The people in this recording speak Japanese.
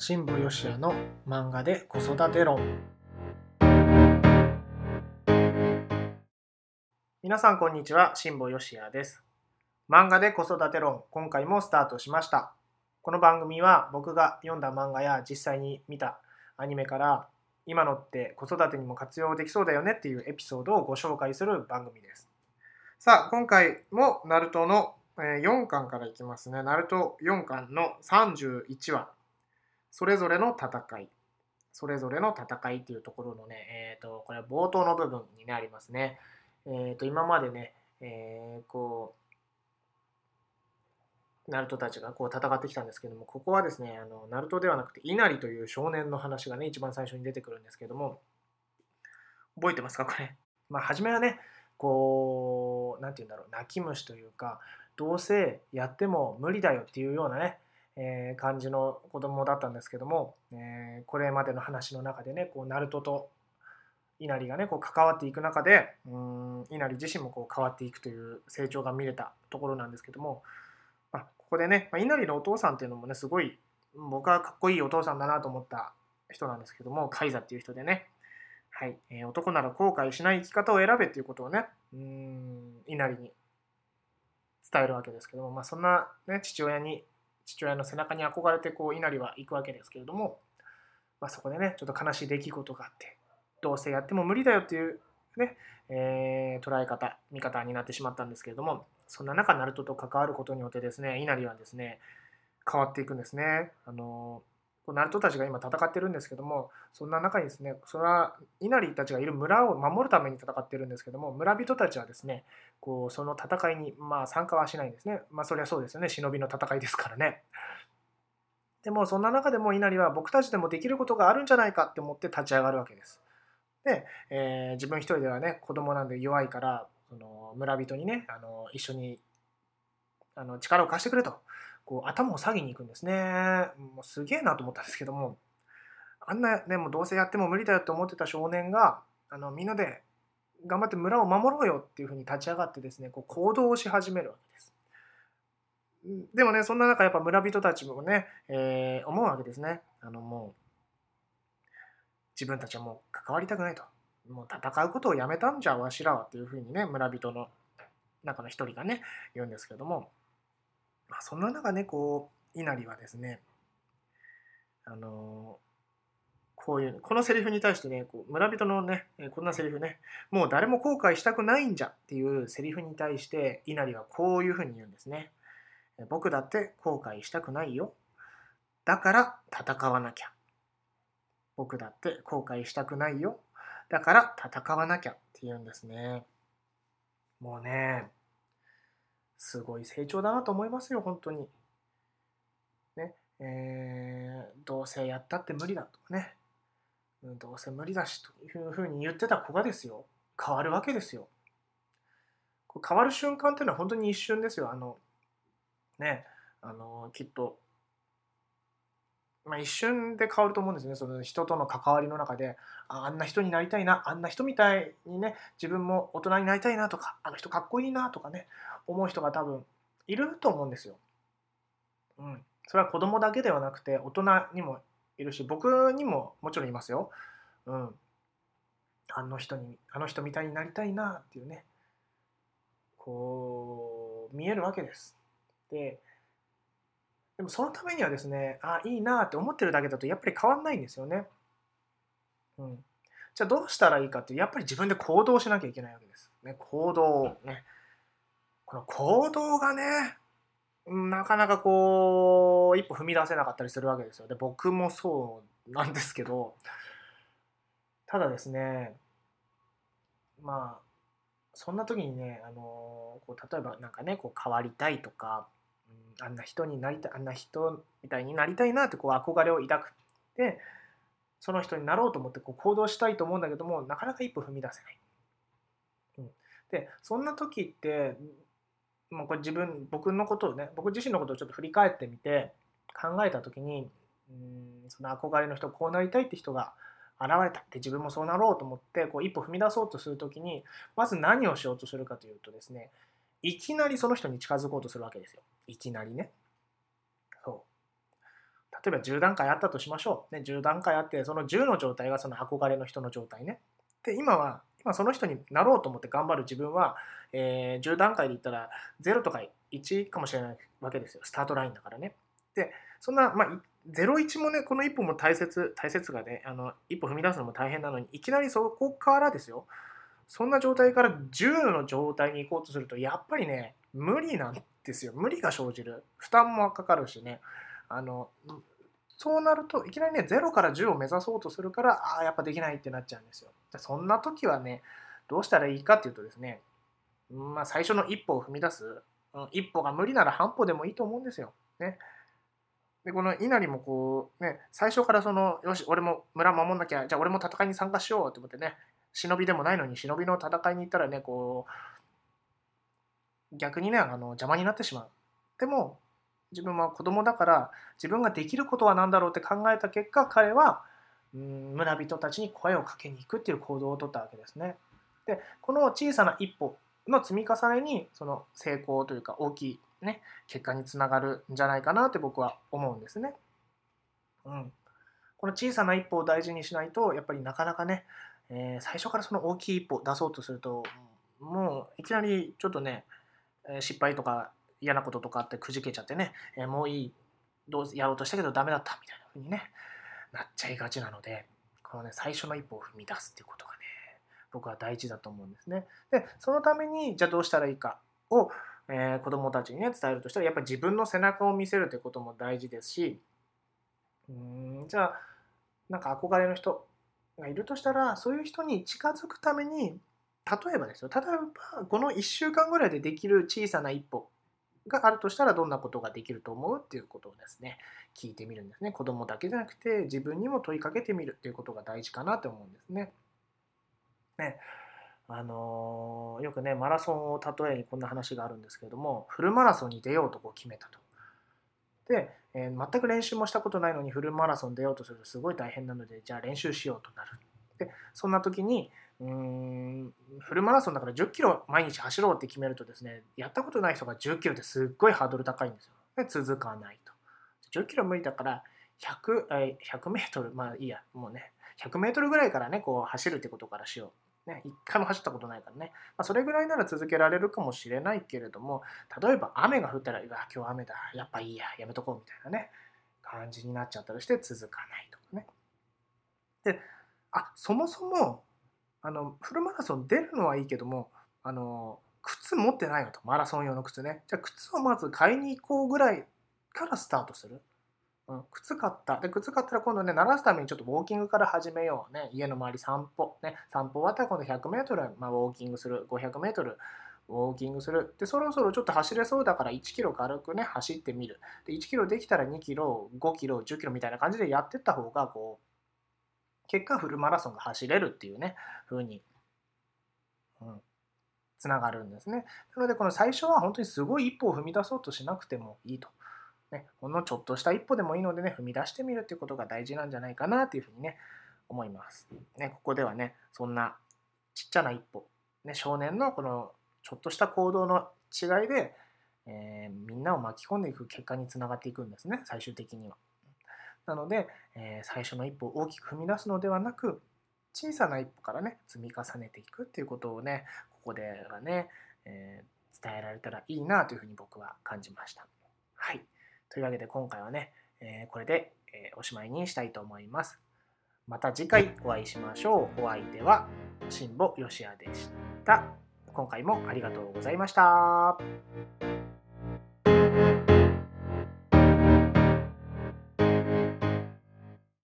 新部よしやの漫画で子育て論。皆さんこんにちは。新部よしやです。漫画で子育て論今回もスタートしました。この番組は僕が読んだ漫画や実際に見たアニメから今のって子育てにも活用できそうだよねっていうエピソードをご紹介する番組です。さあ今回もナルトの4巻からいきますね。ナルト4巻の31話。それぞれの戦い。それぞれの戦いっていうところのね、えっ、ー、と、これは冒頭の部分になりますね。えっ、ー、と、今までね、えー、こう、ナルトたちがこう戦ってきたんですけども、ここはですね、あのナルトではなくて、稲荷という少年の話がね、一番最初に出てくるんですけども、覚えてますか、これ。まあ、初めはね、こう、なんて言うんだろう、泣き虫というか、どうせやっても無理だよっていうようなね、え、感じの子供だったんですけども、え、これまでの話の中でねこうナルトと稲荷がねこう関わっていく中でうん稲荷自身もこう変わっていくという成長が見れたところなんですけども、あ、ここでね、ま、稲荷のお父さんっていうのもねすごい僕はかっこいいお父さんだなと思った人なんですけどもカイザっていう人でね、はい。え、男なら後悔しない生き方を選べっていうことをねうん稲荷に伝えるわけですけども、まあ、そんな、ね、父親に父親の背中に憧れてこう稲荷は行くわけですけれども、まあ、そこでねちょっと悲しい出来事があってどうせやっても無理だよっていうね、えー、捉え方見方になってしまったんですけれどもそんな中ナルトと関わることによってですね稲荷はですね変わっていくんですね。あのこうナルトたちが今戦ってるんですけどもそんな中にですねそれは稲荷たちがいる村を守るために戦ってるんですけども村人たちはですねこうその戦いにまあ参加はしないんですね。まあそりゃそうですよね。忍びの戦いですからね。でもそんな中でも稲荷は僕たちでもできることがあるんじゃないかって思って立ち上がるわけです。で、えー、自分一人ではね子供なんで弱いからその村人にねあの一緒にあの力を貸してくれと。こう頭を下げに行くんですね。もうすげえなと思ったんですけども、あんなね、もうどうせやっても無理だよって思ってた少年が、あのみんなで頑張って村を守ろうよっていうふうに立ち上がってですね、こう行動をし始めるわけです。でもね、そんな中やっぱ村人たちもね、えー、思うわけですね。あのもう、自分たちはもう関わりたくないと。もう戦うことをやめたんじゃわしらはっていうふうにね、村人の中の一人がね、言うんですけども、まあ、そんな中ねこう稲荷はですねあのこういうこのセリフに対してねこう村人のねこんなセリフねもう誰も後悔したくないんじゃっていうセリフに対して稲荷はこういうふうに言うんですね。僕だって後悔したくないよ。だから戦わなきゃ。僕だって後悔したくないよ。だから戦わなきゃって言うんですね。もうねすごい成長だなと思いますよ、本当に。ね、えー、どうせやったって無理だとかね、うん、どうせ無理だしというふうに言ってた子がですよ、変わるわけですよ。変わる瞬間っていうのは本当に一瞬ですよ。あの、ね、あの、きっと、まあ、一瞬で変わると思うんですね。その人との関わりの中で、あんな人になりたいな、あんな人みたいにね、自分も大人になりたいなとか、あの人かっこいいなとかね、思う人が多分いると思うんですよ。うん。それは子供だけではなくて、大人にもいるし、僕にももちろんいますよ。うん。あの人に、あの人みたいになりたいなっていうね、こう、見えるわけです。で、でもそのためにはですね、あ、いいなって思ってるだけだとやっぱり変わんないんですよね。うん。じゃあどうしたらいいかって、やっぱり自分で行動しなきゃいけないわけです。ね、行動をね。この行動がね、なかなかこう、一歩踏み出せなかったりするわけですよ。で、僕もそうなんですけど、ただですね、まあ、そんな時にね、あのこう例えばなんかね、こう変わりたいとか、あんな人になりたいあんな人みたいになりたいなってこう憧れを抱くでその人になろうと思ってこう行動したいと思うんだけどもなかなか一歩踏み出せない。うん、でそんな時ってもうこれ自分僕のことをね僕自身のことをちょっと振り返ってみて考えた時にうんその憧れの人こうなりたいって人が現れたって自分もそうなろうと思ってこう一歩踏み出そうとする時にまず何をしようとするかというとですねいきなりその人に近づこうとするわけですよ。いきなりね。そう例えば10段階あったとしましょう。ね、10段階あって、その10の状態がその憧れの人の状態ね。で、今は、今その人になろうと思って頑張る自分は、えー、10段階で言ったら0とか1かもしれないわけですよ。スタートラインだからね。で、そんな、まあ、01もね、この一歩も大切、大切がね、あの一歩踏み出すのも大変なのに、いきなりそこからですよ。そんな状態から10の状態に行こうとすると、やっぱりね、無理なんですよ。無理が生じる。負担もかかるしね。あの、そうなるといきなりね0から10を目指そうとするからああやっぱできないってなっちゃうんですよ。そんな時はねどうしたらいいかっていうとですねまあ最初の一歩を踏み出す、うん、一歩が無理なら半歩でもいいと思うんですよ。ね。でこの稲荷もこうね最初からそのよし俺も村守んなきゃじゃあ俺も戦いに参加しようって思ってね忍びでもないのに忍びの戦いに行ったらねこう逆にねあの邪魔になってしまう。でも自分は子供だから自分ができることは何だろうって考えた結果彼はうん村人たちに声をかけに行くっていう行動をとったわけですね。でこの小さな一歩の積み重ねにその成功というか大きい、ね、結果につながるんじゃないかなって僕は思うんですね。うん、この小さな一歩を大事にしないとやっぱりなかなかね、えー、最初からその大きい一歩を出そうとするともういきなりちょっとね失敗とか嫌なこととかってくじけちゃってね、えー、もういい、どうやろうとしたけどダメだったみたいな風にね、なっちゃいがちなので、このね、最初の一歩を踏み出すっていうことが、僕は大事だと思うんですね。で、そのために、じゃあどうしたらいいかを、えー、子供たちにね、伝えるとしたら、やっぱり自分の背中を見せるということも大事ですし、うん、じゃあ、なんか憧れの人がいるとしたら、そういう人に近づくために、例えばですよ、例えばこの1週間ぐらいでできる小さな一歩があるとしたらどんなことができると思うっていうことをですね聞いてみるんですね子供だけじゃなくて自分にも問いかけてみるっていうことが大事かなと思うんですね。ねあのー、よくねマラソンを例えにこんな話があるんですけれどもフルマラソンに出ようとこう決めたと。で、えー、全く練習もしたことないのにフルマラソン出ようとするとすごい大変なのでじゃあ練習しようとなる。でそんな時にうんフルマラソンだから10キロ毎日走ろうって決めるとですねやったことない人が10キロってすっごいハードル高いんですよ。で続かないと。10キロ無理だから100、100メートル、まあいいや、もうね、100メートルぐらいからね、こう走るってことからしよう。ね、一回も走ったことないからね。まあ、それぐらいなら続けられるかもしれないけれども、例えば雨が降ったら、うわ、今日雨だ、やっぱいいや、やめとこうみたいなね、感じになっちゃったりして続かないとかね。で、あ、そもそもあのフルマラソン出るのはいいけどもあの靴持ってないよと。マラソン用の靴ね。じゃあ靴をまず買いに行こうぐらいからスタートする、うん、靴買った。で靴買ったら今度ね鳴らすためにちょっとウォーキングから始めようね。家の周り散歩。ね散歩終わったら今度 100m、まあ、ウォーキングする。500m ウォーキングする。で、そろそろちょっと走れそうだから1キロ軽くね、走ってみる。で、1キロできたら2キロ、5キロ、10キロみたいな感じでやってった方が、こう、結果フルマラソンが走れるっていうね風に、うん、つながるんですね。なのでこの最初は本当にすごい一歩を踏み出そうとしなくてもいいと、ね、ほんのちょっとした一歩でもいいのでね踏み出してみるっていうことが大事なんじゃないかなっていうふうにね思います、ね、ここではねそんなちっちゃな一歩、ね、少年のこのちょっとした行動の違いで、えー、みんなを巻き込んでいく結果につながっていくんですね最終的には。なので、えー、最初の一歩を大きく踏み出すのではなく小さな一歩からね積み重ねていくっていうことをねここではね、えー、伝えられたらいいなというふうに僕は感じました。はい。というわけで今回はね、えー、これで、えおしまいにしたいと思います。また次回お会いしましょう。お相手は辛坊よしやでした。今回もありがとうございました。